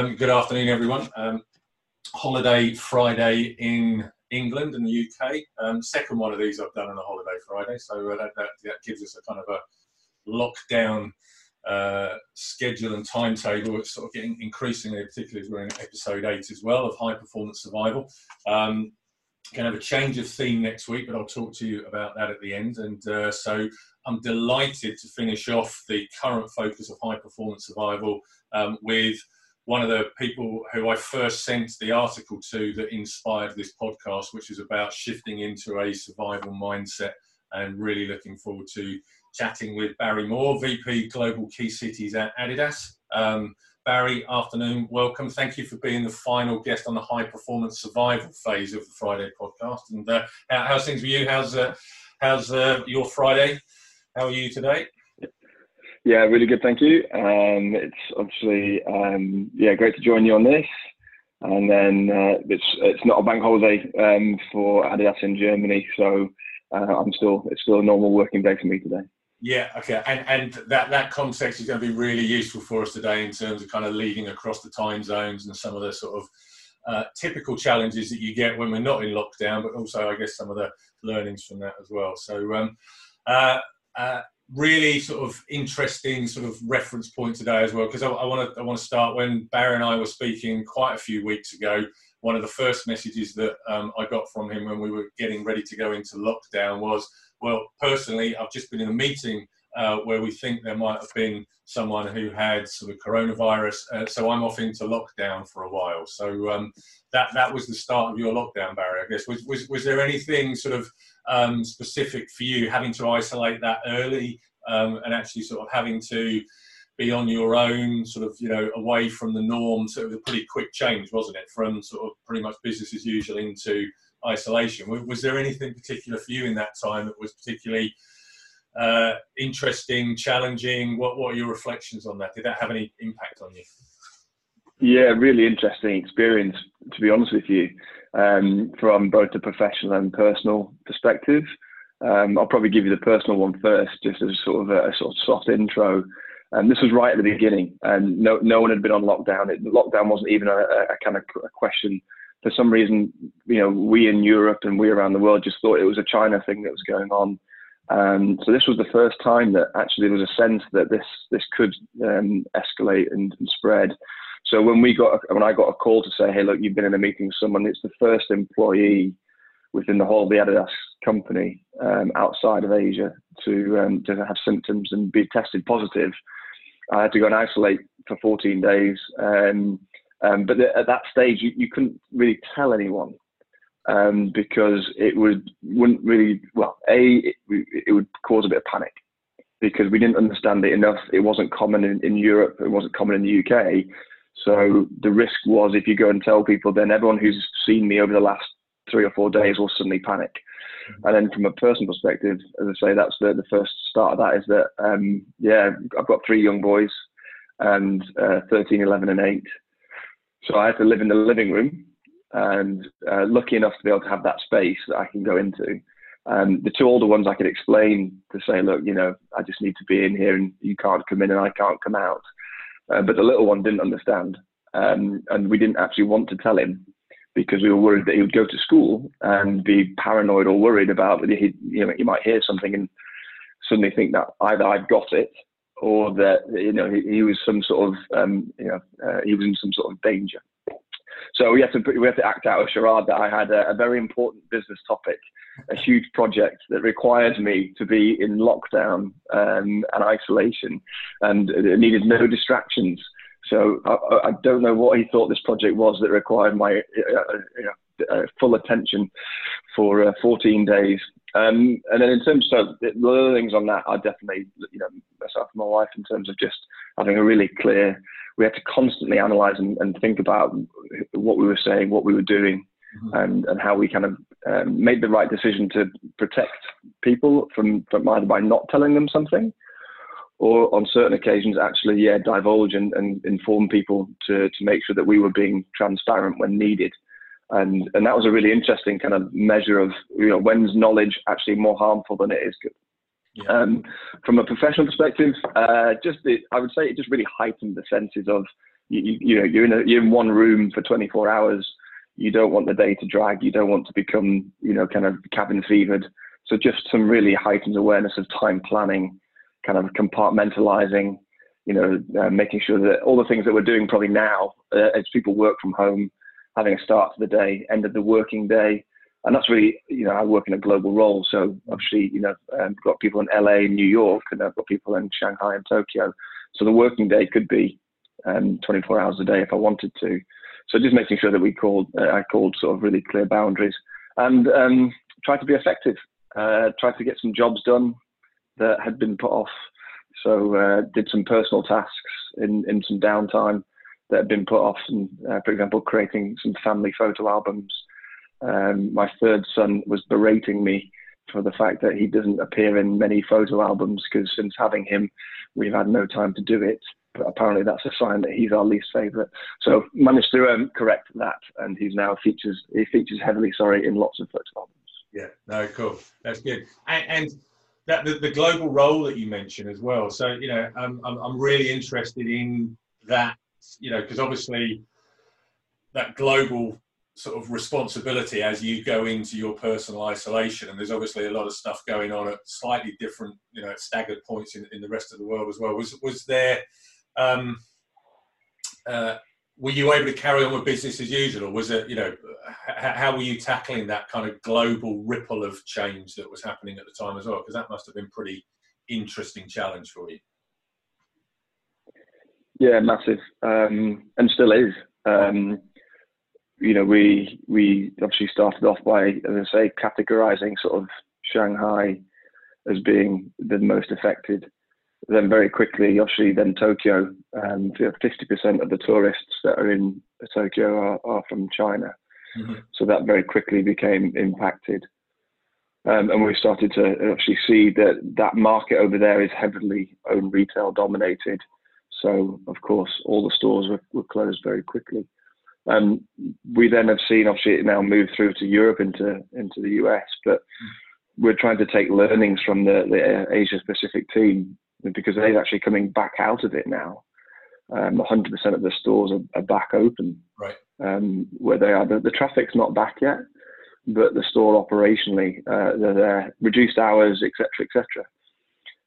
Um, good afternoon, everyone. Um, holiday Friday in England and the UK. Um, second one of these I've done on a holiday Friday, so uh, that, that, that, gives us a kind of a lockdown uh, schedule and timetable. It's sort of getting increasingly, particularly as we're in episode eight as well of high performance survival. Um, going to have a change of theme next week, but I'll talk to you about that at the end. And uh, so I'm delighted to finish off the current focus of high performance survival um, with one of the people who I first sent the article to that inspired this podcast, which is about shifting into a survival mindset and really looking forward to chatting with Barry Moore, VP Global Key Cities at Adidas. Um, Barry, afternoon, welcome. Thank you for being the final guest on the high performance survival phase of the Friday podcast. And uh, how, how's things with you? How's uh, how's uh, your Friday? How are you today? Yeah, really good, thank you. Um, it's obviously um, yeah great to join you on this, and then uh, it's it's not a bank holiday um, for Adidas in Germany, so uh, I'm still it's still a normal working day for me today. Yeah, okay, and and that that context is going to be really useful for us today in terms of kind of leading across the time zones and some of the sort of uh, typical challenges that you get when we're not in lockdown, but also I guess some of the learnings from that as well. So. Um, uh, uh, really sort of interesting sort of reference point today as well because I want to I want to start when Barry and I were speaking quite a few weeks ago. One of the first messages that um, I got from him when we were getting ready to go into lockdown was, "Well, personally, I've just been in a meeting uh, where we think there might have been someone who had sort of coronavirus. Uh, so I'm off into lockdown for a while. So um, that that was the start of your lockdown, Barry. I guess was was, was there anything sort of um, specific for you having to isolate that early um, and actually sort of having to be on your own, sort of you know away from the norm. So it was a pretty quick change, wasn't it, from sort of pretty much business as usual into isolation. Was, was there anything particular for you in that time that was particularly uh, interesting, challenging? What What are your reflections on that? Did that have any impact on you? Yeah, really interesting experience. To be honest with you, um, from both a professional and personal perspective. Um, I'll probably give you the personal one first, just as sort of a, a sort of soft intro. And um, this was right at the beginning, and no, no one had been on lockdown. It, lockdown wasn't even a, a kind of a question. For some reason, you know, we in Europe and we around the world just thought it was a China thing that was going on. Um, so this was the first time that actually there was a sense that this this could um, escalate and, and, spread. So when we got when I got a call to say, hey, look, you've been in a meeting with someone, it's the first employee within the whole of the Adidas company um, outside of Asia to um, to have symptoms and be tested positive. I had to go and isolate for 14 days. Um, um but at that stage, you, you couldn't really tell anyone um, because it would wouldn't really well a it, it, would cause a bit of panic because we didn't understand it enough. It wasn't common in, in Europe. It wasn't common in the UK. So the risk was if you go and tell people, then everyone who's seen me over the last three or four days will suddenly panic. Mm-hmm. And then from a personal perspective, as I say, that's the, the first start of that is that, um, yeah, I've got three young boys and uh, 13, 11 and 8. So I had to live in the living room and uh, lucky enough to be able to have that space that I can go into. Um, the two older ones I could explain to say, look, you know, I just need to be in here and you can't come in and I can't come out. Uh, but the little one didn't understand. Um, and we didn't actually want to tell him because we were worried that he would go to school and be paranoid or worried about that he, you know, he might hear something and suddenly think that either I've got it or that you know he, he was some sort of um, you know uh, he was in some sort of danger. So we had to we had to act out a charade that I had a, a, very important business topic, a huge project that required me to be in lockdown um, and isolation, and it needed no distractions. So I, I, don't know what he thought this project was that required my uh, uh, uh full attention for uh, 14 days. Um, and then in terms of the learnings on that, I definitely, you know, myself and my wife in terms of just having a really clear we had to constantly analyze and, and think about what we were saying, what we were doing, mm-hmm. and, and how we kind of um, made the right decision to protect people from, from either by not telling them something or on certain occasions actually yeah divulge and, and inform people to, to make sure that we were being transparent when needed and and that was a really interesting kind of measure of you know when's knowledge actually more harmful than it is good yeah. Um, from a professional perspective, uh, just the, I would say it just really heightened the senses of You, you know, you're in a, you're in one room for 24 hours. You don't want the day to drag. You don't want to become, you know, kind of cabin fevered. So just some really heightened awareness of time planning, kind of compartmentalizing, you know, uh, making sure that all the things that we're doing probably now uh, as people work from home, having a start to the day, end of the working day, and that's really, you know, I work in a global role. So obviously, you know, um, I've got people in LA, New York, and I've got people in Shanghai and Tokyo. So the working day could be um, 24 hours a day if I wanted to. So just making sure that we called, uh, I called sort of really clear boundaries and um, try to be effective. Uh, try to get some jobs done that had been put off. So uh, did some personal tasks in, in some downtime that had been put off. And, uh, for example, creating some family photo albums um, my third son was berating me for the fact that he doesn't appear in many photo albums because since having him, we've had no time to do it. But apparently, that's a sign that he's our least favourite. So managed to um, correct that, and he's now features he features heavily, sorry, in lots of photo albums. Yeah, no, cool, that's good. And, and that the, the, global role that you mentioned as well. So you know, I'm I'm really interested in that. You know, because obviously that global sort of responsibility as you go into your personal isolation and there's obviously a lot of stuff going on at slightly different you know at staggered points in, in the rest of the world as well. Was was there um, uh, were you able to carry on with business as usual? Or was it you know how were you tackling that kind of global ripple of change that was happening at the time as well? Because that must have been pretty interesting challenge for you yeah massive um, and still is um, you know, we we obviously started off by, as I say, categorizing sort of Shanghai as being the most affected. Then very quickly, obviously, then Tokyo, um, 50% of the tourists that are in Tokyo are, are from China. Mm-hmm. So that very quickly became impacted. Um, and we started to actually see that that market over there is heavily own retail dominated. So, of course, all the stores were, were closed very quickly. Um, we then have seen obviously it now move through to Europe into into the US, but we're trying to take learnings from the, the Asia Pacific team because they're actually coming back out of it now. Um, 100% of the stores are, are back open, right? Um, where they are. The, the, traffic's not back yet, but the store operationally, uh, they're there, reduced hours, etc., etc.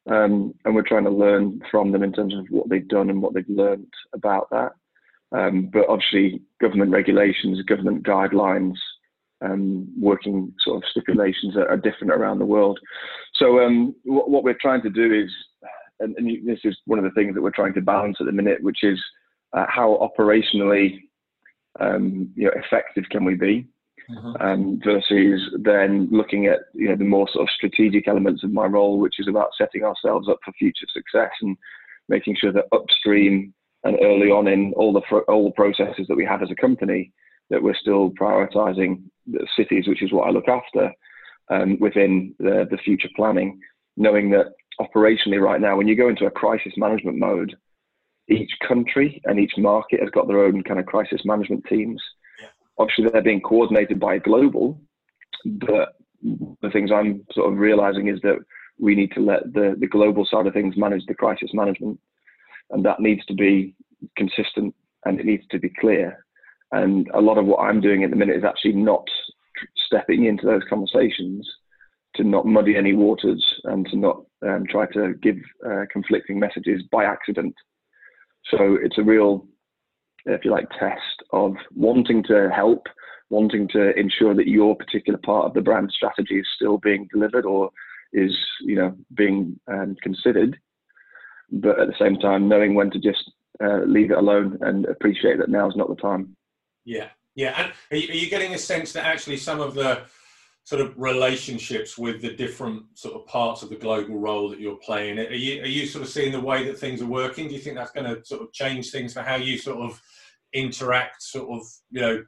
Um, and we're trying to learn from them in terms of what they've done and what they've learned about that. Um, but obviously, government regulations, government guidelines, um, working sort of stipulations are, are, different around the world. So um, what, what, we're trying to do is, and, and, this is one of the things that we're trying to balance at the minute, which is uh, how operationally um, you know, effective can we be, mm-hmm. Um, versus then looking at you know the more sort of strategic elements of my role, which is about setting ourselves up for future success and making sure that upstream and early on in all the all the processes that we have as a company that we're still prioritizing the cities, which is what I look after um, within the, the future planning, knowing that operationally right now, when you go into a crisis management mode, each country and each market has got their own kind of crisis management teams. Obviously, they're being coordinated by global, but the things I'm sort of realizing is that we need to let the, the global side of things manage the crisis management and that needs to be consistent and it needs to be clear. And a lot of what I'm doing at the minute is actually not stepping into those conversations to not muddy any waters and to not um, try to give uh, conflicting messages by accident. So it's a real, if you like, test of wanting to help, wanting to ensure that your particular part of the brand strategy is still being delivered or is, you know, being um, considered but at the same time knowing when to just uh, leave it alone and appreciate that now is not the time. Yeah, yeah. And are you, are you, getting a sense that actually some of the sort of relationships with the different sort of parts of the global role that you're playing, are you, are you sort of seeing the way that things are working? Do you think that's going to sort of change things for how you sort of interact, sort of, you know,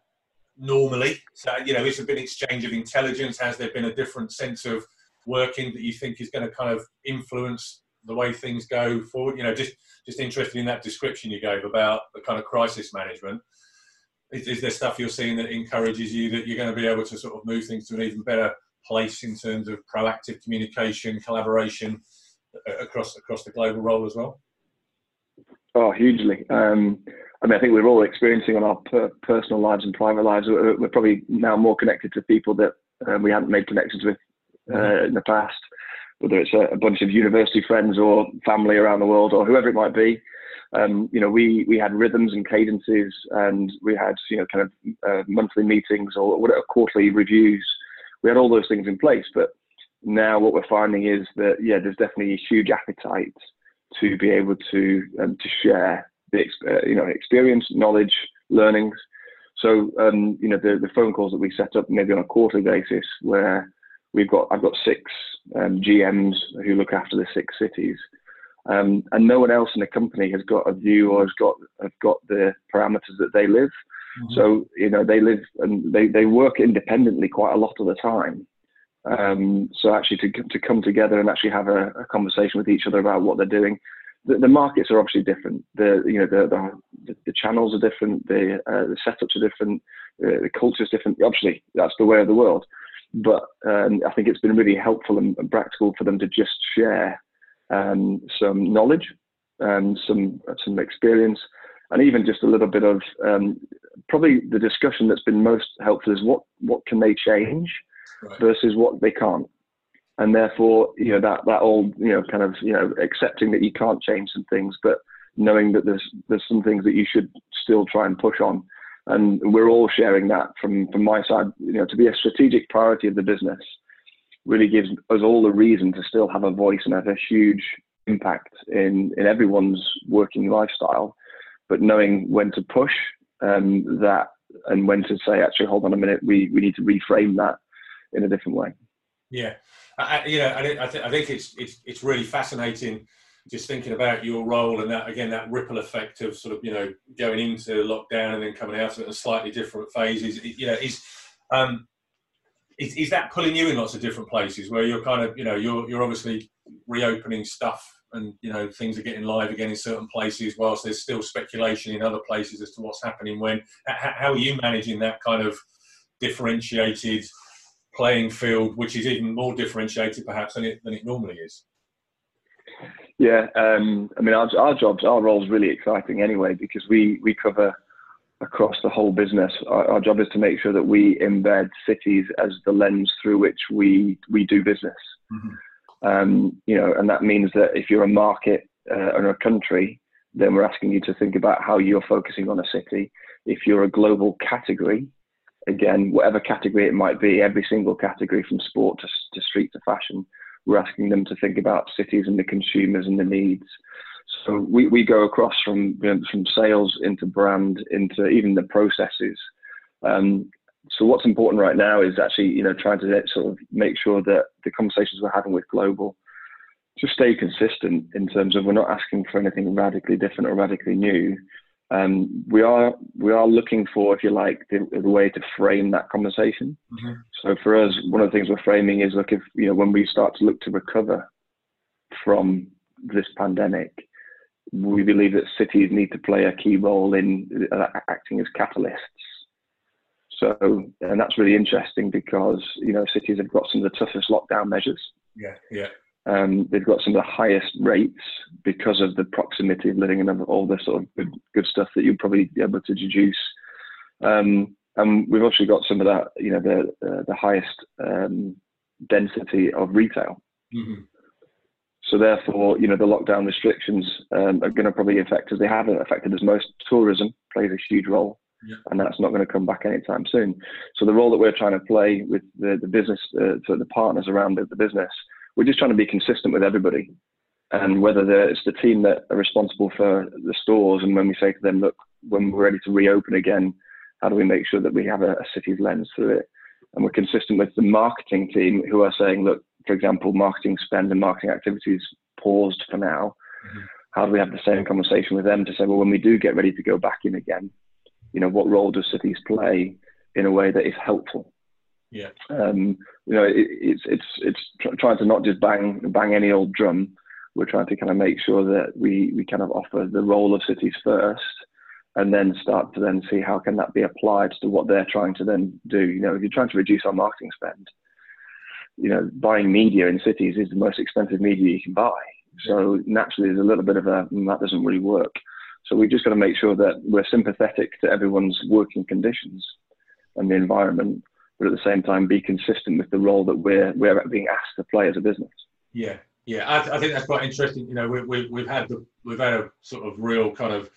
normally? So, you know, has there been exchange of intelligence? Has there been a different sense of working that you think is going to kind of influence the way things go forward? You know, just just interested in that description you gave about the kind of crisis management. Is, is, there stuff you're seeing that encourages you that you're going to be able to sort of move things to an even better place in terms of proactive communication, collaboration across across the global role as well? Oh, hugely. Um, I mean, I think we're all experiencing on our per- personal lives and private lives. We're, we're, probably now more connected to people that um, we hadn't made connections with uh, mm-hmm. in the past, whether it's a, a, bunch of university friends or family around the world or whoever it might be. Um, you know, we we had rhythms and cadences, and we had you know kind of uh, monthly meetings or whatever quarterly reviews. We had all those things in place, but now what we're finding is that yeah, there's definitely a huge appetite to be able to um, to share the uh, you know experience, knowledge, learnings. So um, you know the the phone calls that we set up maybe on a quarterly basis where we've got I've got six um, GMs who look after the six cities. Um, and no one else in the company has got a view or has got have got the parameters that they live. Mm-hmm. So you know they live and they, they work independently quite a lot of the time. Um, so actually to to come together and actually have a, a conversation with each other about what they're doing. The, the markets are obviously different. The you know the the, the channels are different. The uh, the setups are different. The, the culture is different. Obviously that's the way of the world. But um, I think it's been really helpful and practical for them to just share um, some knowledge, and some some experience, and even just a little bit of um, probably the discussion that's been most helpful is what what can they change right. versus what they can't, and therefore you know that that all you know kind of you know accepting that you can't change some things, but knowing that there's there's some things that you should still try and push on, and we're all sharing that from from my side. You know, to be a strategic priority of the business really gives us all the reason to still have a voice and have a huge impact in, in everyone's working lifestyle. But knowing when to push um, that and when to say, actually, hold on a minute, we, we need to reframe that in a different way. Yeah, I, you know, I, th- I think it's, it's it's really fascinating just thinking about your role and that again that ripple effect of sort of you know going into lockdown and then coming out of it in slightly different phases. You know, is um, is, is that pulling you in lots of different places where you're kind of you know you're you're obviously reopening stuff and you know things are getting live again in certain places whilst there's still speculation in other places as to what's happening when? How, are you managing that kind of differentiated playing field which is even more differentiated perhaps than it than it normally is? Yeah um, i mean our, our jobs our role's really exciting anyway because we we cover across the whole business. Our, our, job is to make sure that we embed cities as the lens through which we we do business. Mm-hmm. Um, you know, and that means that if you're a market uh, or a country, then we're asking you to think about how you're focusing on a city. If you're a global category, again, whatever category it might be, every single category from sport to, to street to fashion, we're asking them to think about cities and the consumers and the needs. So we, we go across from you know, from sales into brand into even the processes. Um, so what's important right now is actually you know trying to sort of make sure that the conversations we're having with global just stay consistent in terms of we're not asking for anything radically different or radically new. Um, we are we are looking for, if you like, the, the way to frame that conversation. Mm-hmm. So for us, one of the things we're framing is look if you know when we start to look to recover from this pandemic, we believe that cities need to play a key role in uh, acting as catalysts. So, and that's really interesting because you know cities have got some of the toughest lockdown measures. Yeah, yeah. Um, they've got some of the highest rates because of the proximity of living and all the sort of good, good stuff that you'll probably be able to deduce. Um, and we've also got some of that, you know, the uh, the highest um, density of retail. Mm-hmm. So therefore, you know, the lockdown restrictions um, are going to probably affect us. they haven't affected us most. Tourism plays a huge role, yeah. and that's not going to come back anytime soon. So the role that we're trying to play with the, the business, uh, so the partners around the, the business, we're just trying to be consistent with everybody. And whether it's the team that are responsible for the stores, and when we say to them, look, when we're ready to reopen again, how do we make sure that we have a, a city's lens through it? And we're consistent with the marketing team who are saying, look, for example, marketing spend and marketing activities paused for now. Mm-hmm. How do we have the same conversation with them to say, well, when we do get ready to go back in again, you know, what role does cities play in a way that is helpful? Yeah. Um, you know, it, it's it's it's tr- trying to not just bang bang any old drum. We're trying to kind of make sure that we we kind of offer the role of cities first, and then start to then see how can that be applied to what they're trying to then do. You know, if you're trying to reduce our marketing spend, you know, buying media in cities is the most expensive media you can buy. So naturally, there's a little bit of a mm, that doesn't really work. So we've just got to make sure that we're sympathetic to everyone's working conditions and the environment, but at the same time be consistent with the role that we're we're being asked to play as a business. Yeah, yeah, I, I think that's quite interesting. You know, we, we, we've had the, we've had a sort of real kind of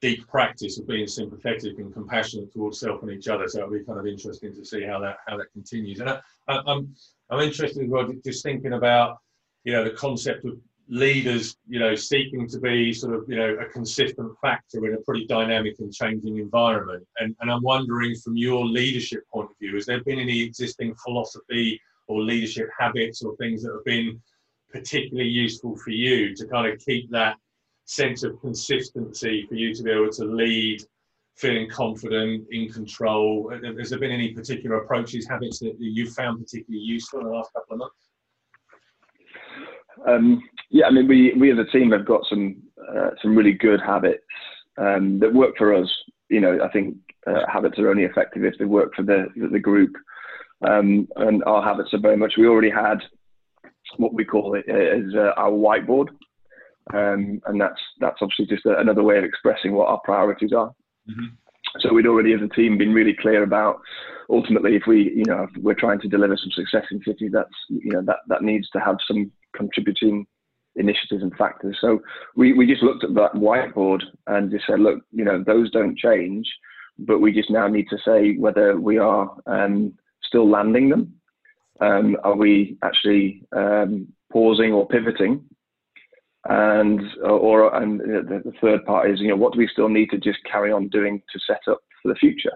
deep practice of being sympathetic and compassionate towards self and each other. So it'll be kind of interesting to see how that how that continues. And I, I, I'm I'm interested as just thinking about you know the concept of leaders, you know, seeking to be sort of, you know, a consistent factor in a pretty dynamic and changing environment. And, and I'm wondering from your leadership point of view, has there been any existing philosophy or leadership habits or things that have been particularly useful for you to kind of keep that sense of consistency for you to be able to lead feeling confident in control has there been any particular approaches habits that you've found particularly useful in the last couple of months um, yeah, I mean, we, we as a team have got some uh, some really good habits um, that work for us. You know, I think uh, habits are only effective if they work for the the group. Um, and our habits are very much. We already had what we call it as uh, our whiteboard, um, and that's that's obviously just a, another way of expressing what our priorities are. Mm-hmm. So we'd already, as a team, been really clear about ultimately if we, you know, we're trying to deliver some success in City, that's you know that that needs to have some contributing initiatives and factors. So we, we just looked at that whiteboard and just said, look, you know, those don't change, but we just now need to say whether we are um, still landing them. Um, are we actually um, pausing or pivoting? And or and the, the, third part is, you know, what do we still need to just carry on doing to set up for the future,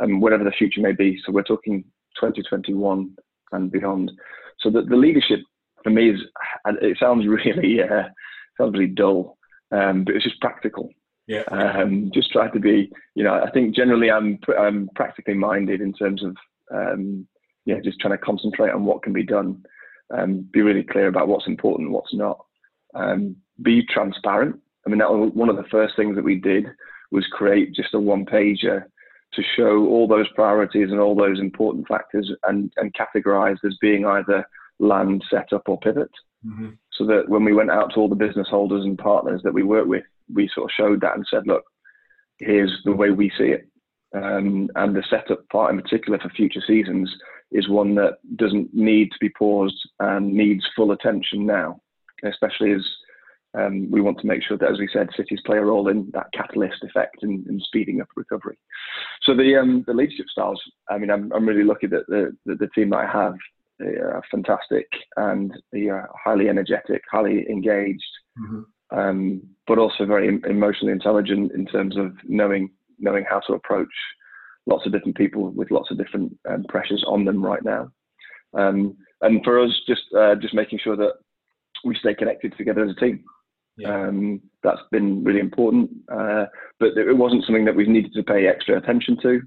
um, whatever the future may be. So we're talking 2021 and beyond. So that the leadership for me is it sounds really uh, sounds really dull, um, but it's just practical. Yeah. Um, just try to be, you know, I think generally I'm I'm practically minded in terms of um, yeah, just trying to concentrate on what can be done, um, be really clear about what's important, what's not, um, be transparent. I mean, that was one of the first things that we did was create just a one pager to show all those priorities and all those important factors and, and categorized as being either land, setup, or pivot. Mm-hmm. So that when we went out to all the business holders and partners that we work with, we sort of showed that and said, look, here's the way we see it. Um, and the setup part in particular for future seasons is one that doesn't need to be paused and needs full attention now, especially as um, we want to make sure that, as we said, cities play a role in that catalyst effect and, in speeding up recovery. So the um, the leadership styles. I mean, I'm, I'm really lucky that the, the, the team that I have are fantastic and they are highly energetic, highly engaged, mm-hmm. um, but also very emotionally intelligent in terms of knowing knowing how to approach lots of different people with lots of different um, pressures on them right now. Um, and for us, just uh, just making sure that we stay connected together as a team. Yeah. Um, that's been really important, uh, but it wasn't something that we've needed to pay extra attention to.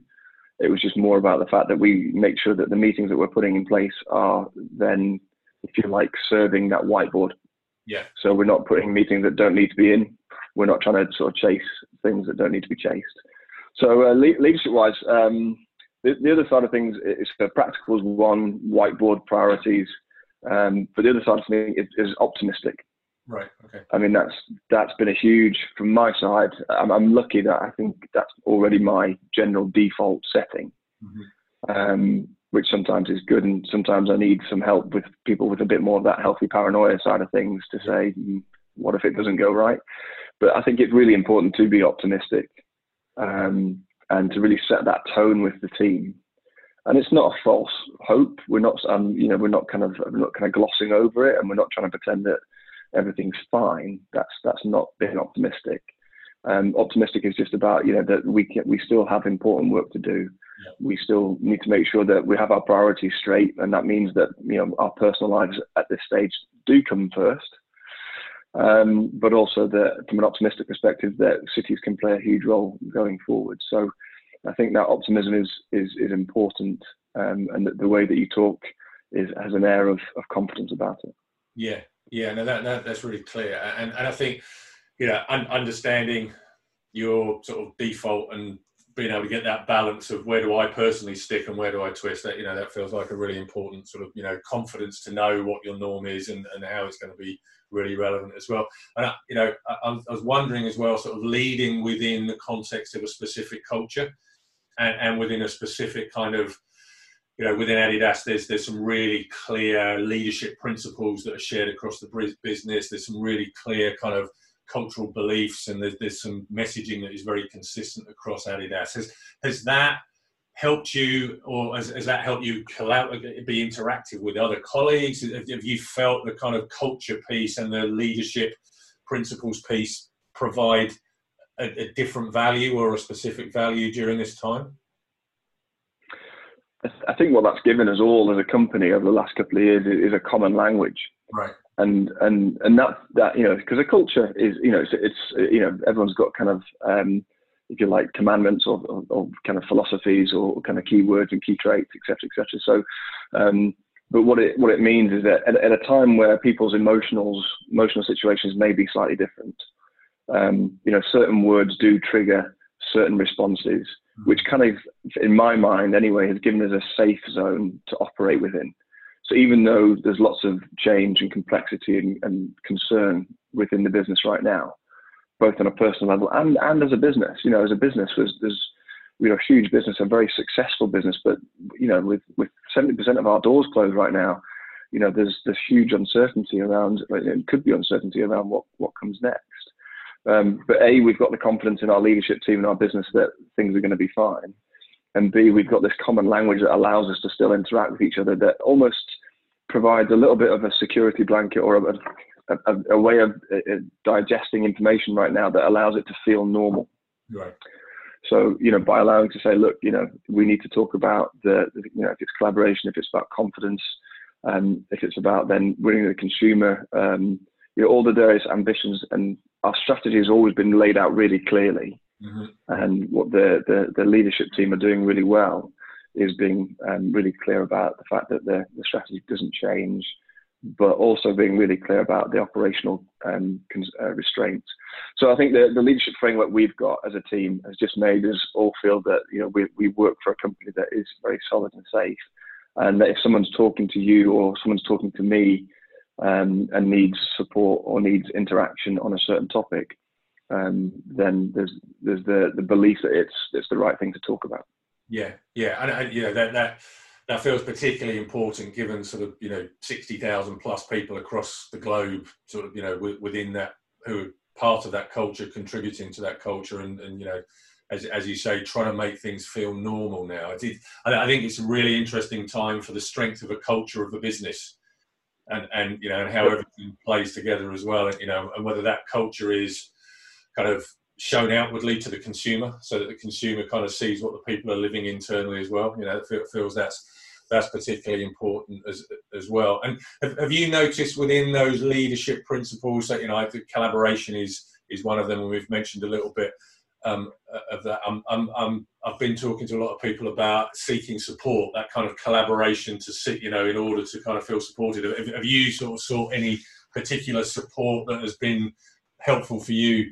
It was just more about the fact that we make sure that the meetings that we're putting in place are then, if you like, serving that whiteboard. Yeah. So we're not putting meetings that don't need to be in. We're not trying to sort of chase things that don't need to be chased. So uh, le- leadership-wise, um, the, the, other side of things is for practicals one whiteboard priorities, um, but the other side of me is, is optimistic. Right. Okay. I mean, that's that's been a huge from my side. I'm, I'm lucky that I think that's already my general default setting, mm-hmm. um, which sometimes is good, and sometimes I need some help with people with a bit more of that healthy paranoia side of things to say, mm, what if it doesn't go right? But I think it's really important to be optimistic um, and to really set that tone with the team. And it's not a false hope. We're not, um, you know, we're not kind of, we're not kind of glossing over it, and we're not trying to pretend that everything's fine. That's that's not being optimistic. Um, optimistic is just about you know that we can, we still have important work to do. Yeah. We still need to make sure that we have our priorities straight, and that means that you know our personal lives at this stage do come first. Um, but also that from an optimistic perspective, that cities can play a huge role going forward. So I think that optimism is is is important, um, and the way that you talk is has an air of, of confidence about it. Yeah, yeah, no, that, that that's really clear, and and I think you know un- understanding your sort of default and being able to get that balance of where do I personally stick and where do I twist that you know that feels like a really important sort of you know confidence to know what your norm is and, and how it's going to be really relevant as well and I, you know I, I, was wondering as well sort of leading within the context of a specific culture and, and within a specific kind of you know within Adidas there's there's some really clear leadership principles that are shared across the business there's some really clear kind of cultural beliefs and there's, there's some messaging that is very consistent across Adidas. Has, has that helped you or has, has that helped you be interactive with other colleagues? Have you felt the kind of culture piece and the leadership principles piece provide a, a different value or a specific value during this time? I think what that's given us all as a company over the last couple of years is a common language. Right and and and that that you know because a culture is you know it's, it's, you know everyone's got kind of um, if you like commandments or, or, or, kind of philosophies or kind of key words and key traits etc etc so um, but what it what it means is that at, at, a time where people's emotionals emotional situations may be slightly different um, you know certain words do trigger certain responses hmm. which kind of in my mind anyway has given us a safe zone to operate within so even though there's lots of change and complexity and, and concern within the business right now, both on a personal level and, and as a business, you know, as a business, there's, there's you know, a huge business, a very successful business, but you know, with with 70% of our doors closed right now, you know, there's there's huge uncertainty around. It could be uncertainty around what what comes next. Um, but a, we've got the confidence in our leadership team and our business that things are going to be fine and B, we've got this common language that allows us to still interact with each other that almost provides a little bit of a security blanket or a, a, a way of uh, uh, digesting information right now that allows it to feel normal. Right. So, you know, by allowing to say, look, you know, we need to talk about the, you know, if it's collaboration, if it's about confidence, um, if it's about then winning the consumer, um, you know, all the various ambitions and our strategy has always been laid out really clearly. Mm-hmm. And what the, the, the, leadership team are doing really well is being um, really clear about the fact that the, the strategy doesn't change, but also being really clear about the operational um, uh, restraints. So I think the, the leadership framework we've got as a team has just made us all feel that you know we, we work for a company that is very solid and safe, and that if someone's talking to you or someone's talking to me um, and needs support or needs interaction on a certain topic, um, then there's there's the the belief that it's it's the right thing to talk about. Yeah, yeah, and, and you know that that that feels particularly important given sort of you know sixty thousand plus people across the globe, sort of you know within that who are part of that culture, contributing to that culture, and and you know. As, as you say, trying to make things feel normal now. I think it's a really interesting time for the strength of a culture of a business, and and you know, and how everything plays together as well. And, you know, and whether that culture is kind of shown outwardly to the consumer so that the consumer kind of sees what the people are living internally as well you know it feels that's that's particularly important as as well and have, have you noticed within those leadership principles that you know the collaboration is is one of them and we've mentioned a little bit um, of that I'm, I'm, I'm, I've been talking to a lot of people about seeking support that kind of collaboration to sit you know in order to kind of feel supported have, have you sort of sought any particular support that has been helpful for you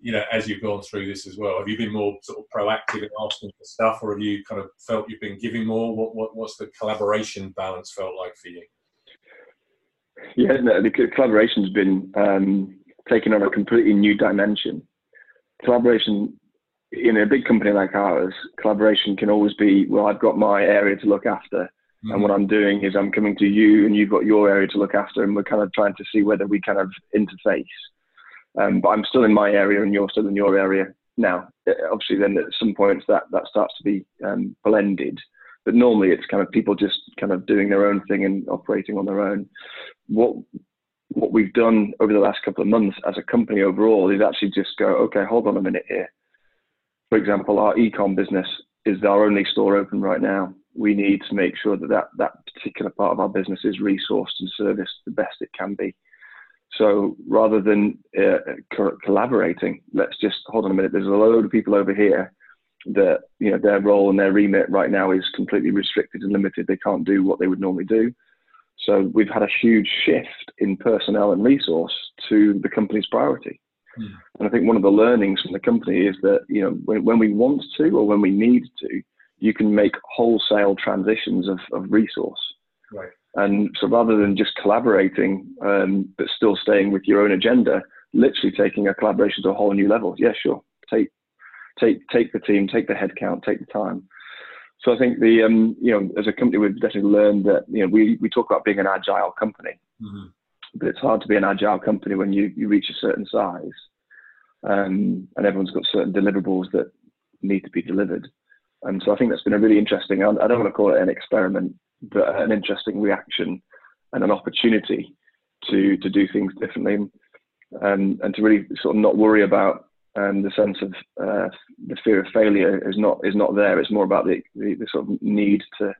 you know, as you've gone through this as well? Have you been more sort of proactive in asking for stuff, or have you kind of felt you've been giving more? What, what what's the collaboration balance felt like for you? Yeah, no, the collaboration's been um, taken on a completely new dimension. Collaboration in a big company like ours, collaboration can always be, well, I've got my area to look after. Mm-hmm. And what I'm doing is I'm coming to you and you've got your area to look after, and we're kind of trying to see whether we kind of interface. Um, but I'm still in my area and you're still in your area now. Uh, obviously, then at some points that that starts to be um, blended. But normally, it's kind of people just kind of doing their own thing and operating on their own. What what we've done over the last couple of months as a company overall is actually just go, okay, hold on a minute here. For example, our ecom business is our only store open right now. We need to make sure that that, that particular part of our business is resourced and serviced the best it can be. So rather than uh, co- collaborating, let's just hold on a minute. There's a load of people over here that you know their role and their remit right now is completely restricted and limited. They can't do what they would normally do. So we've had a huge shift in personnel and resource to the company's priority. Mm. And I think one of the learnings from the company is that you know when, when we want to or when we need to, you can make wholesale transitions of, of resource. Right. And so rather than just collaborating um, but still staying with your own agenda, literally taking a collaboration to a whole new level. Yeah, sure. Take take take the team, take the headcount, take the time. So I think the um, you know as a company we've definitely learned that you know we we talk about being an agile company, mm-hmm. but it's hard to be an agile company when you you reach a certain size, um, and everyone's got certain deliverables that need to be delivered. And so I think that's been a really interesting. I don't want to call it an experiment, but an interesting reaction and an opportunity to to do things differently, and and to really sort of not worry about and the sense of uh, the fear of failure is not is not there. It's more about the, the, the sort of need to,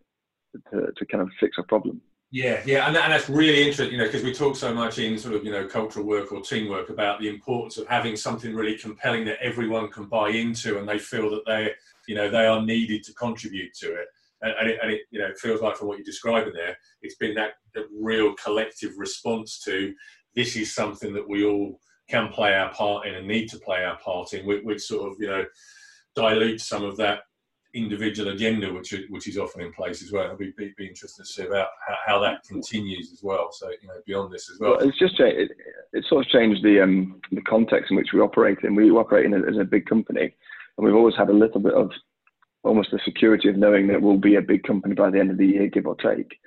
to, to kind of fix a problem. Yeah, yeah, and, that, and that's really interesting, you know, because we talk so much in sort of you know cultural work or teamwork about the importance of having something really compelling that everyone can buy into, and they feel that they, you know, they are needed to contribute to it. And, and, it, and it, you know, feels like from what you're describing there, it's been that, that real collective response to this is something that we all can play our part in and need to play our part in, which, sort of you know dilute some of that individual agenda, which which is often in place as well. It'll be, be, be interesting to see about how, how, that continues as well. So you know beyond this as well. well it's just it, it sort of changed the um, the context in which we operate in. We operate in as a big company, and we've always had a little bit of almost the security of knowing that we'll be a big company by the end of the year, give or take.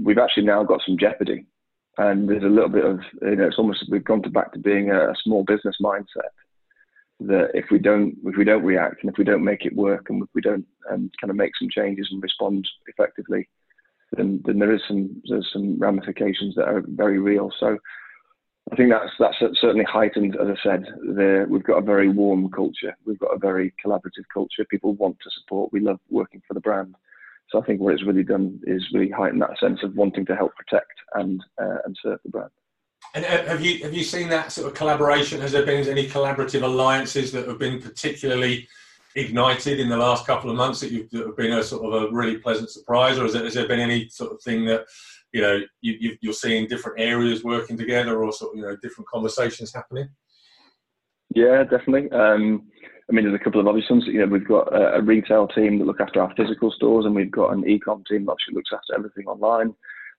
We've actually now got some jeopardy and there's a little bit of you know it's almost we've gone to back to being a, a, small business mindset that if we don't if we don't react and if we don't make it work and if we don't um, kind of make some changes and respond effectively then then there is some there's some ramifications that are very real. So I think that's that's certainly heightened as I said the, we've got a very warm culture. We've got a very collaborative culture. People want to support. We love working for the brand so I think what it's really done is really heighten that sense of wanting to help protect and uh, and serve the brand. And uh, have you have you seen that sort of collaboration? Has there been any collaborative alliances that have been particularly ignited in the last couple of months that, you've, that have been a sort of a really pleasant surprise, or has there, has there been any sort of thing that you know you, you're seeing different areas working together, or sort of you know different conversations happening? Yeah, definitely. Um, I mean, there's a couple of obvious ones. You know, we've got a, a, retail team that look after our physical stores, and we've got an e-com team that actually looks after everything online.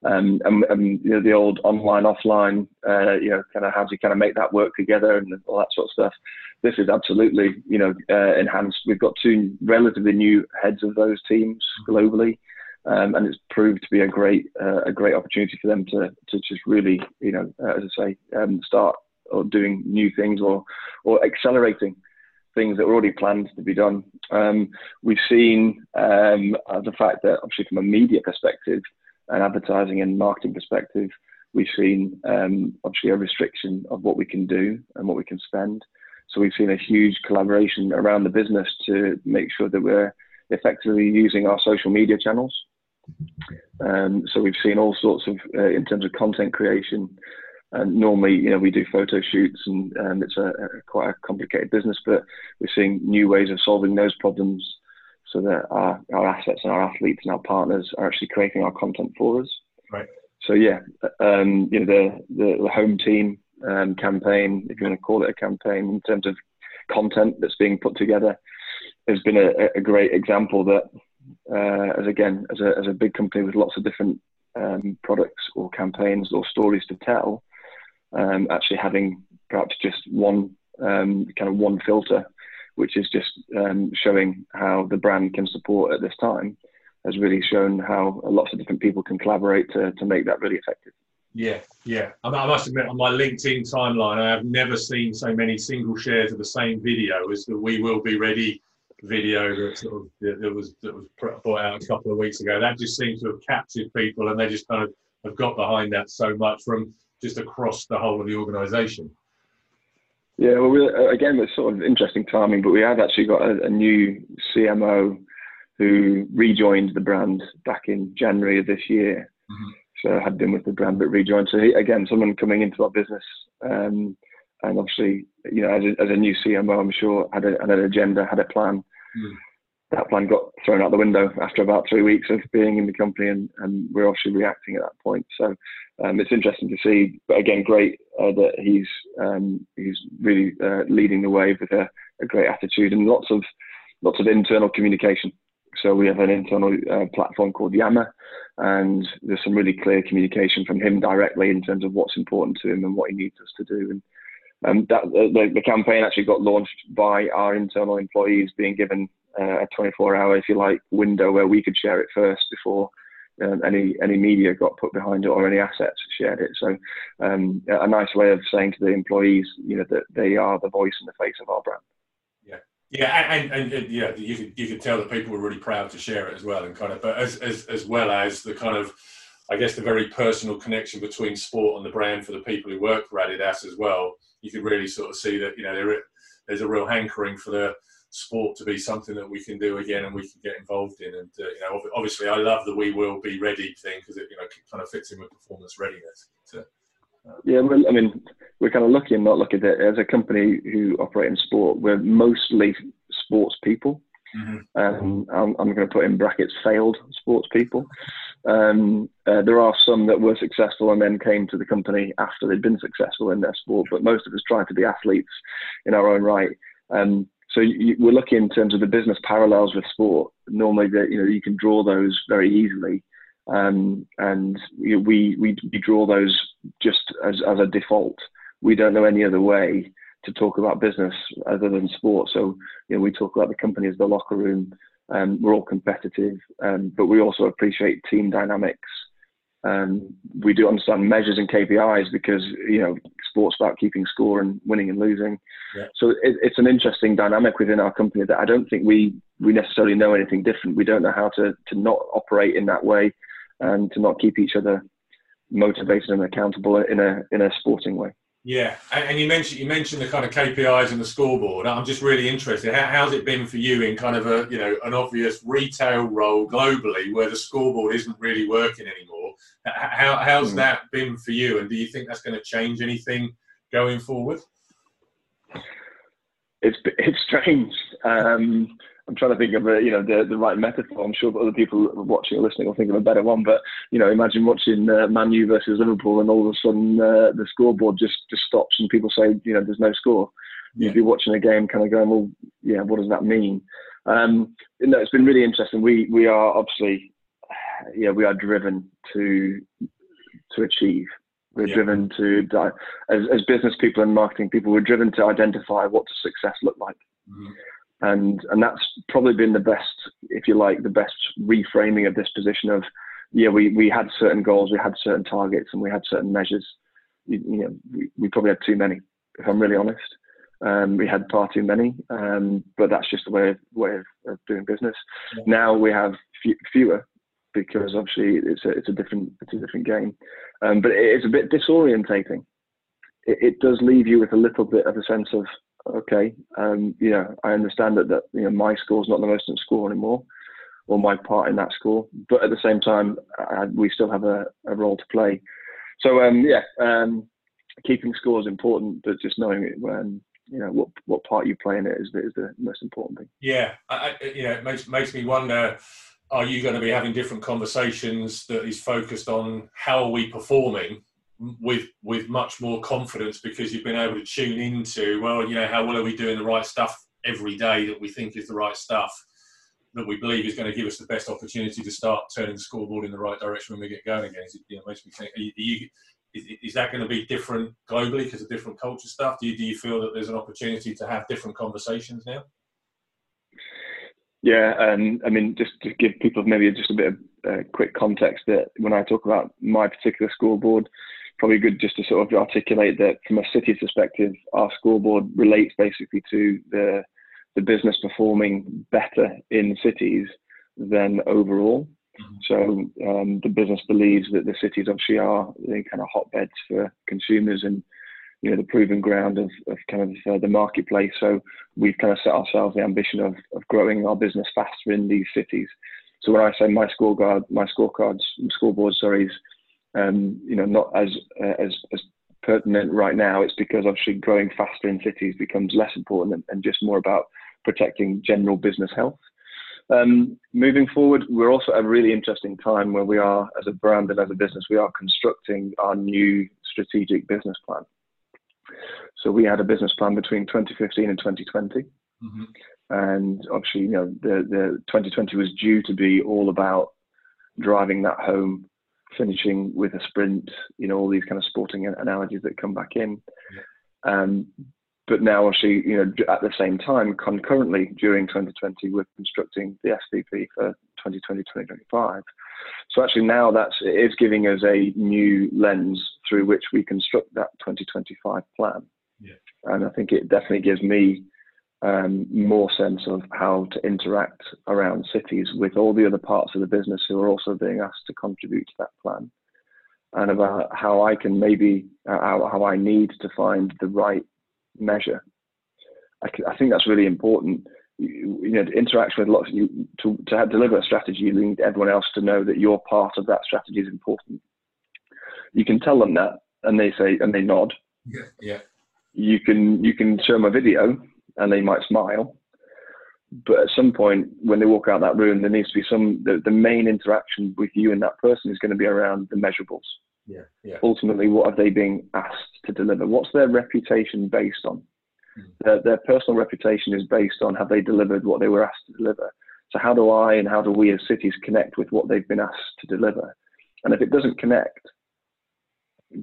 Um, and, and, you know, the old online, offline, uh, you know, kind of how do you kind of make that work together and all that sort of stuff. This is absolutely, you know, uh, enhanced. We've got two relatively new heads of those teams globally. Um, and it's proved to be a great uh, a great opportunity for them to to just really you know uh, as I say um, start or doing new things or or accelerating things that were already planned to be done. Um, we've seen um, the fact that obviously from a media perspective and advertising and marketing perspective, we've seen um, obviously a restriction of what we can do and what we can spend. So we've seen a huge collaboration around the business to make sure that we're effectively using our social media channels. Um, so we've seen all sorts of, uh, in terms of content creation, and normally, you know, we do photo shoots and, and it's a, a, quite a complicated business, but we're seeing new ways of solving those problems so that our, our assets and our athletes and our partners are actually creating our content for us. Right. So yeah, um, you know, the, the, the home team um, campaign, if you want to call it a campaign in terms of content that's being put together, has been a, a great example that, uh, as again, as a, as a big company with lots of different um, products or campaigns or stories to tell, um, actually having perhaps just one um, kind of one filter, which is just um, showing how the brand can support at this time, has really shown how lots of different people can collaborate to, to make that really effective. Yeah, yeah. I, must admit, on my LinkedIn timeline, I have never seen so many single shares of the same video as the "We Will Be Ready" video that sort of that was that was brought out a couple of weeks ago. That just seems to have captured people, and they just kind of have got behind that so much from just across the whole of the organisation? Yeah, well, we, uh, again, it's sort of interesting timing, but we have actually got a, a, new CMO who rejoined the brand back in January of this year. Mm-hmm. So had been with the brand, but rejoined. So he, again, someone coming into our business, um, and obviously, you know, as a, as a, new CMO, I'm sure had, a, had an agenda, had a plan. Mm that plan got thrown out the window after about three weeks of being in the company, and, and we're obviously reacting at that point. So um, it's interesting to see. But again, great uh, that he's um, he's really uh, leading the way with a, a, great attitude and lots of lots of internal communication. So we have an internal uh, platform called Yammer, and there's some really clear communication from him directly in terms of what's important to him and what he needs us to do. And um, that the, the campaign actually got launched by our internal employees being given uh, a 24 hour, if you like, window where we could share it first before um, any any media got put behind it or any assets shared it. So um, a nice way of saying to the employees, you know, that they are the voice and the face of our brand. Yeah, yeah, and, and, and yeah, you could you could tell that people were really proud to share it as well, and kind of, but as as as well as the kind of. I guess the very personal connection between sport and the brand for the people who work for Adidas as well. You could really sort of see that you know there, there's a real hankering for the sport to be something that we can do again and we can get involved in. And uh, you know, obviously, I love the "we will be ready" thing because it you know kind of fits in with performance readiness. To, uh, yeah, well, I mean, we're kind of lucky and not lucky that as a company who operate in sport, we're mostly sports people. Mm-hmm. Um, I'm, I'm, going to put in brackets failed sports people. Um, uh, there are some that were successful and then came to the company after they'd been successful in their sport, but most of us tried to be athletes in our own right. Um, so you, we're looking in terms of the business parallels with sport. Normally, that you know you can draw those very easily, um, and you know, we, we we draw those just as as a default. We don't know any other way to talk about business other than sport. So you know we talk about the company as the locker room. Um, we're all competitive, um, but we also appreciate team dynamics. Um, we do understand measures and KPIs because you know sports about keeping score and winning and losing. Yeah. So it, it's an interesting dynamic within our company that I don't think we we necessarily know anything different. We don't know how to to not operate in that way and to not keep each other motivated and accountable in a in a sporting way. Yeah, and you mentioned you mentioned the kind of KPIs and the scoreboard. I'm just really interested. How, how's it been for you in kind of a you know an obvious retail role globally where the scoreboard isn't really working anymore? How, how's mm. that been for you, and do you think that's going to change anything going forward? It's it's strange. Um, I'm trying to think of a, you know the, the right metaphor. I'm sure other people watching or listening will think of a better one. But you know, imagine watching uh, Man U versus Liverpool, and all of a sudden uh, the scoreboard just just stops, and people say, you know, there's no score. Yeah. You'd be watching a game, kind of going, well, yeah, what does that mean? Um, no, it's been really interesting. We we are obviously, yeah, we are driven to to achieve. We're yeah. driven to, as, as business people and marketing people, we're driven to identify what does success look like. Mm-hmm and and that's probably been the best, if you like, the best reframing of this position of, yeah, we we had certain goals, we had certain targets, and we had certain measures. You, you know, we, we probably had too many, if I'm really honest. Um, we had far too many, um, but that's just the way of, way of, of doing business. Yeah. Now we have f- fewer because obviously it's a it's a different it's a different game, um, but it's a bit disorientating. It, it, does leave you with a little bit of a sense of okay, um, know, I understand that, that you know my score is not the most important score anymore, or my part in that score. But at the same time, I, we still have a, a, role to play. So um, yeah, um, keeping score is important, but just knowing it when you know what what part you play in it is the, is the most important thing. Yeah, I, you know, it makes makes me wonder. Are you going to be having different conversations that is focused on how are we performing with with much more confidence because you've been able to tune into well you know how well are we doing the right stuff every day that we think is the right stuff that we believe is going to give us the best opportunity to start turning the scoreboard in the right direction when we get going again. It you know, makes me think: are you, is, is, that going to be different globally because of different culture stuff? Do you, do you feel that there's an opportunity to have different conversations now? Yeah, um, I mean, just to give people maybe just a bit of uh, quick context that when I talk about my particular scoreboard, probably good just to sort of articulate that from a city perspective, our scoreboard relates basically to the the business performing better in cities than overall. Mm-hmm. So um, the business believes that the cities obviously are the kind of hotbeds for consumers and you know the proven ground of, of kind of uh, the marketplace. So we've kind of set ourselves the ambition of, of growing our business faster in these cities. So when I say my scorecard, my scorecards, scoreboard, sorry, is um, you know, not as, uh, as, as pertinent right now. It's because obviously growing faster in cities becomes less important and, and just more about protecting general business health. Um, moving forward, we're also at a really interesting time where we are, as a brand and as a business, we are constructing our new strategic business plan. So we had a business plan between 2015 and 2020. Mm-hmm. And obviously, you know, the, the 2020 was due to be all about driving that home, finishing with a sprint, you know, all these kind of sporting analogies that come back in. Um, but now, obviously, you know, at the same time, concurrently during 2020, we're constructing the SBP for 2020-2025. So actually, now that's it is giving us a new lens through which we construct that 2025 plan. Yeah. And I think it definitely gives me um, more sense of how to interact around cities with all the other parts of the business who are also being asked to contribute to that plan, and about how I can maybe uh, how, how I need to find the right measure. I, I think that's really important. You, you know, interact with lots of you to, to deliver a strategy, you need everyone else to know that your part of that strategy is important. You can tell them that, and they say, and they nod. Yeah, yeah. You can you can show them a video, and they might smile. But at some point, when they walk out that room, there needs to be some. The, the main interaction with you and that person is going to be around the measurables. Yeah, yeah. Ultimately, what are they being asked to deliver? What's their reputation based on? Mm. Their, their personal reputation is based on have they delivered what they were asked to deliver. So how do I and how do we as cities connect with what they've been asked to deliver? And if it doesn't connect,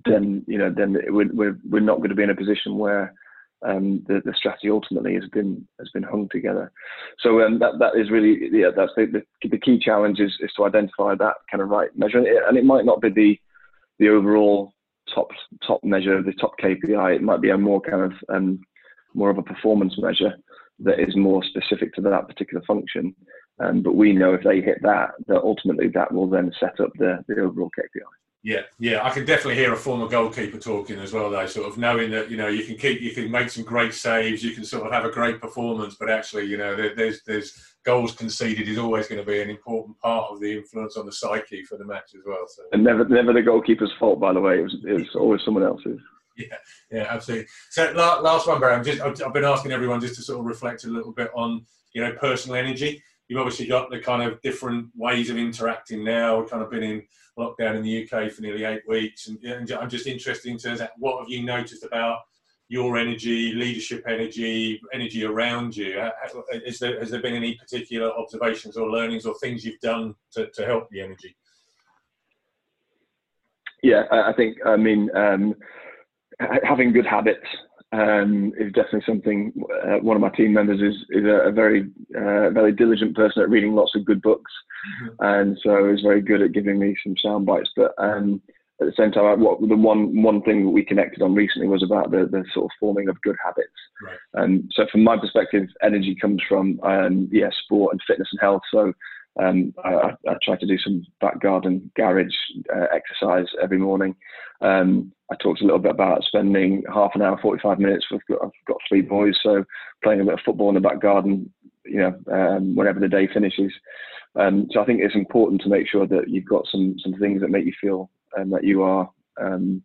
then you know then we're we're, we're not going to be in a position where um, the, the strategy ultimately has been has been hung together. So um, that that is really yeah that's the, the, the key challenge is, is to identify that kind of right measure and it might not be the the overall top top measure, the top KPI. It might be a more kind of um, more of a performance measure that is more specific to that particular function. Um, but we know if they hit that, that ultimately that will then set up the, the overall KPI. Yeah, yeah, I can definitely hear a former goalkeeper talking as well, though, sort of knowing that you know you can keep, you can make some great saves, you can sort of have a great performance, but actually, you know, there, there's there's goals conceded is always going to be an important part of the influence on the psyche for the match as well. So. And never never the goalkeeper's fault, by the way. It was, it was always someone else's. Yeah, yeah, absolutely. So last one, Barry. I'm just I've been asking everyone just to sort of reflect a little bit on you know personal energy. You've obviously got the kind of different ways of interacting now. Kind of been in lockdown in the UK for nearly eight weeks, and, and I'm just interested in terms of what have you noticed about your energy, leadership energy, energy around you? Is there, has there been any particular observations or learnings or things you've done to, to help the energy? Yeah, I think, I mean, um, having good habits um, is definitely something. Uh, one of my team members is is a, a very uh, very diligent person at reading lots of good books, mm-hmm. and so he's very good at giving me some sound bites. But um, at the same time, what the one one thing that we connected on recently was about the, the sort of forming of good habits. Right. And so, from my perspective, energy comes from um, yeah, sport and fitness and health. So um, I, I, try to do some back garden garage uh, exercise every morning. Um, I talked a little bit about spending half an hour, 45 minutes. With, I've got three boys, so playing a bit of football in the back garden, you know, um, whenever the day finishes. Um, so I think it's important to make sure that you've got some some things that make you feel um, that you are, um,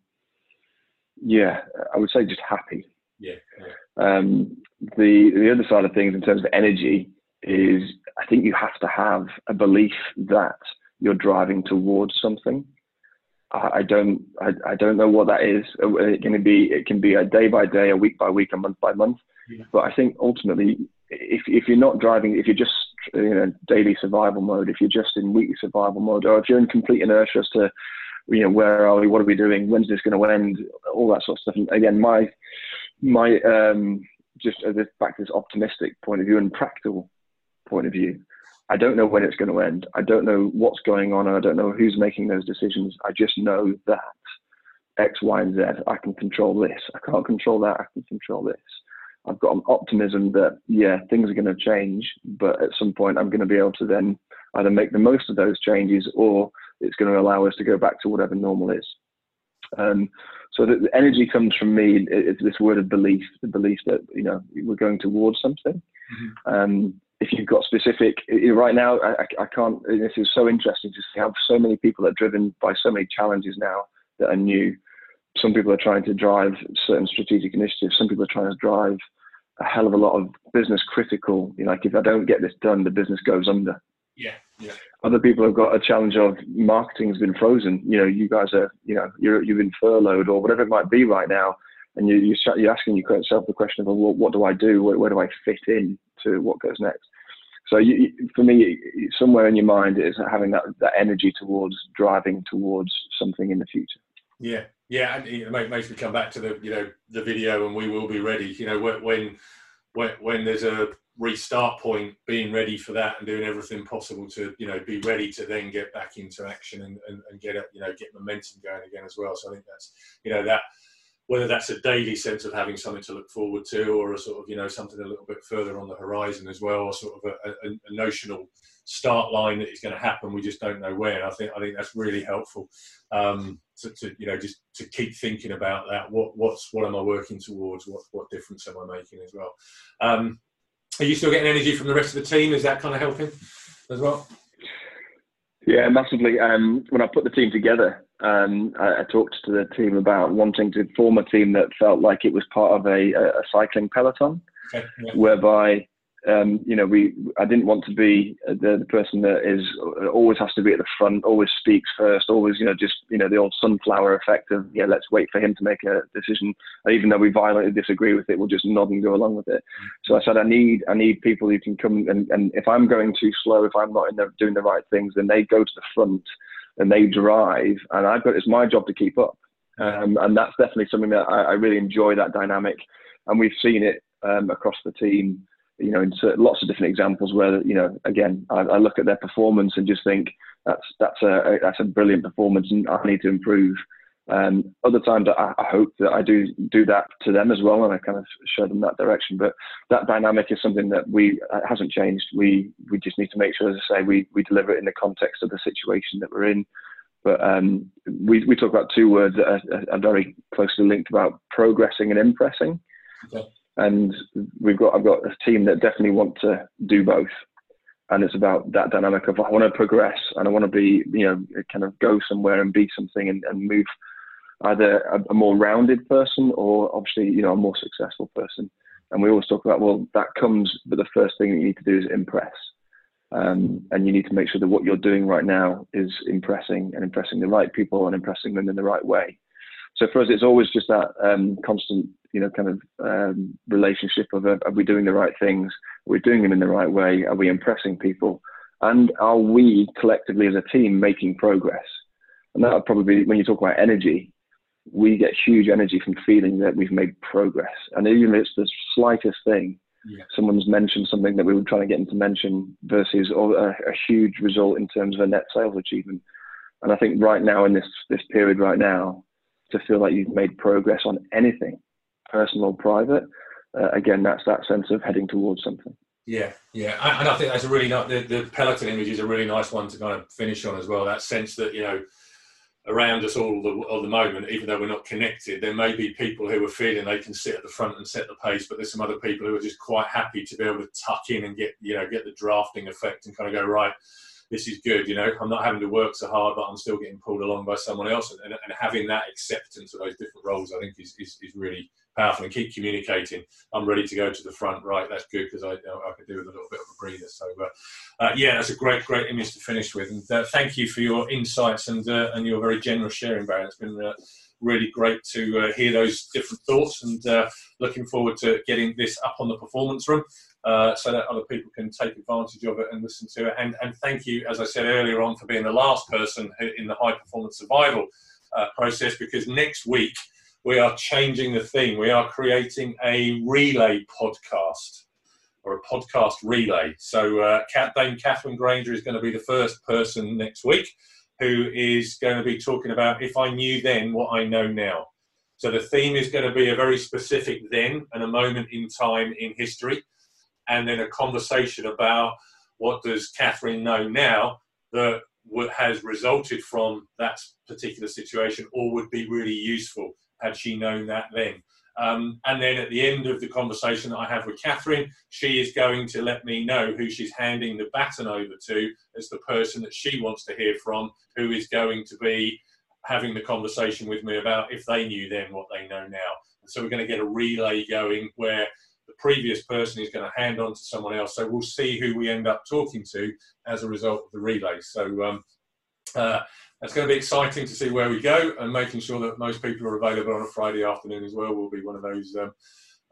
yeah, I would say just happy. Yeah. yeah. Um, the the other side of things in terms of energy is I think you have to have a belief that you're driving towards something. I, I don't I, I don't know what that is. It can be it can be a day by day, a week by week, a month by month. Yeah. But I think ultimately, if if you're not driving, if you're just you know daily survival mode, if you're just in weekly survival mode, or if you're in complete inertia as to you know where are we, what are we doing, when's this going to end, all that sort of stuff. And again, my my um, just uh, back to this optimistic point of view and practical point of view. I don't know when it's going to end. I don't know what's going on. I don't know who's making those decisions. I just know that X, Y, and Z. I can control this. I can't control that. I can control this. I've got an optimism that yeah, things are going to change, but at some point I'm going to be able to then either make the most of those changes or it's going to allow us to go back to whatever normal is. Um, so the, the, energy comes from me. It's this word of belief, the belief that you know we're going towards something. Mm-hmm. Um, if you've got specific, right now, I, I, can't. This is so interesting to see how so many people are driven by so many challenges now that are new. Some people are trying to drive certain strategic initiatives. Some people are trying to drive a hell of a lot of business critical. You know, like if I don't get this done, the business goes under. Yeah, yeah. Other people have got a challenge of marketing's been frozen. You know, you guys are, you know, you're you've been furloughed or whatever it might be right now, and you, you're asking yourself the question of, well, what do I do? Where, where do I fit in to what goes next? So you, for me, somewhere in your mind is having that, that energy towards driving towards something in the future. Yeah, yeah, and it makes me come back to the you know the video, and we will be ready. You know when when when there's a restart point, being ready for that and doing everything possible to you know be ready to then get back into action and, and, and get you know get momentum going again as well. So I think that's you know that whether that's a daily sense of having something to look forward to or a sort of you know something a little bit further on the horizon as well or sort of a, a, a notional start line that is going to happen. We just don't know when. I think i think that's really helpful um, to, to, you know just to keep thinking about that. What what's what am i working towards? What what difference am i making as well? Um, are you still getting energy from the rest of the team? Is that kind of helping as well yeah massively um, when i put the team together um, I, I, talked to the team about wanting to form a team that felt like it was part of a, a cycling peloton, okay, yeah. whereby um, you know we I didn't want to be the, the, person that is always has to be at the front, always speaks first, always you know just you know the old sunflower effect of yeah let's wait for him to make a decision, even though we violently disagree with it, we'll just nod and go along with it. So I said I need I need people who can come and, and if I'm going too slow, if I'm not in the, doing the right things, then they go to the front and they drive, and I've got it's my job to keep up. Um, and that's definitely something that I, I, really enjoy that dynamic, and we've seen it um, across the team. You know, in lots of different examples where you know, again, I, I look at their performance and just think that's that's a that's a brilliant performance, and I need to improve. Um, other times, I, I, hope that I do do that to them as well, and I kind of show them that direction. But that dynamic is something that we uh, hasn't changed. We we just need to make sure, as I say, we we deliver it in the context of the situation that we're in. But um, we we talk about two words that are, are, very closely linked about progressing and impressing. Okay. And we've got I've got a team that definitely want to do both and it's about that dynamic of I want to progress and I want to be, you know, kind of go somewhere and be something and, and move either a, a, more rounded person or obviously you know a more successful person. And we always talk about well that comes, but the first thing that you need to do is impress. Um, and you need to make sure that what you're doing right now is impressing and impressing the right people and impressing them in the right way. So for us, it's always just that um, constant, you know, kind of um, relationship of uh, are we doing the right things? Are we doing them in the right way? Are we impressing people? And are we collectively as a team making progress? And that would probably be when you talk about energy, we get huge energy from feeling that we've made progress. And even if it's the slightest thing, yeah. someone's mentioned something that we were trying to get them to mention versus a, a, huge result in terms of a net sales achievement. And I think right now in this this period right now, to feel like you've made progress on anything, personal or private, uh, again, that's that sense of heading towards something. Yeah, yeah, and I think that's a really nice. The, the peloton image is a really nice one to kind of finish on as well. That sense that you know around us all the, all the moment, even though we're not connected, there may be people who are feeling they can sit at the front and set the pace, but there's some other people who are just quite happy to be able to tuck in and get, you know, get the drafting effect and kind of go, right, this is good, you know, I'm not having to work so hard, but I'm still getting pulled along by someone else. And, and, and having that acceptance of those different roles, I think is, is, is really powerful and keep communicating. I'm ready to go to the front. Right, that's good because I, I could do with a little bit of a breather. So, uh, uh, yeah, that's a great, great image to finish with. And uh, thank you for your insights and uh, and your very generous sharing, Barry. It's been uh, really great to uh, hear those different thoughts and looking forward to getting this up on the performance room. So that other people can take advantage of it and listen to it. And, and thank you, as I said earlier on, for being the last person in the high performance survival process because next week we are changing the thing. We are creating a relay podcast or a podcast relay. So, uh, Dame Katherine Grainger is going to be the first person next week who is going to be talking about if I knew then what I know now. So, the theme is going to be a very specific then and a moment in time in history, and then a conversation about what does Katherine know now that has resulted from that particular situation or would be really useful had she known that then. Um, and then at the end of the conversation that I have with Katherine, she is going to let me know who she's handing the baton over to as the person that she wants to hear from, who is going to be having the conversation with me about if they knew then what they know now. And so we're going to get a relay going where previous person is going to hand on to someone else. So we'll see who we end up talking to as a result of the relay. So um, uh, that's going to be exciting to see where we go and making sure that most people are available on a Friday afternoon as well will be one of those um,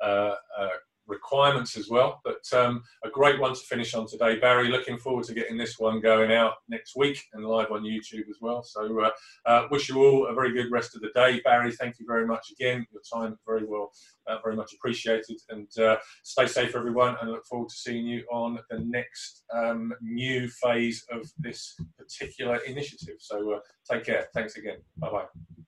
uh, uh, requirements as well. But um, a great one to finish on today, Barry. Looking forward to getting this one going out next week and live on YouTube as well. So uh, uh, wish you all a very good rest of the day, Barry. Thank you very much again. Your time very well, uh, very much appreciated. And uh, stay safe, everyone. And look forward to seeing you on the next um, new phase of this particular initiative. So uh, take care. Thanks again. Bye bye.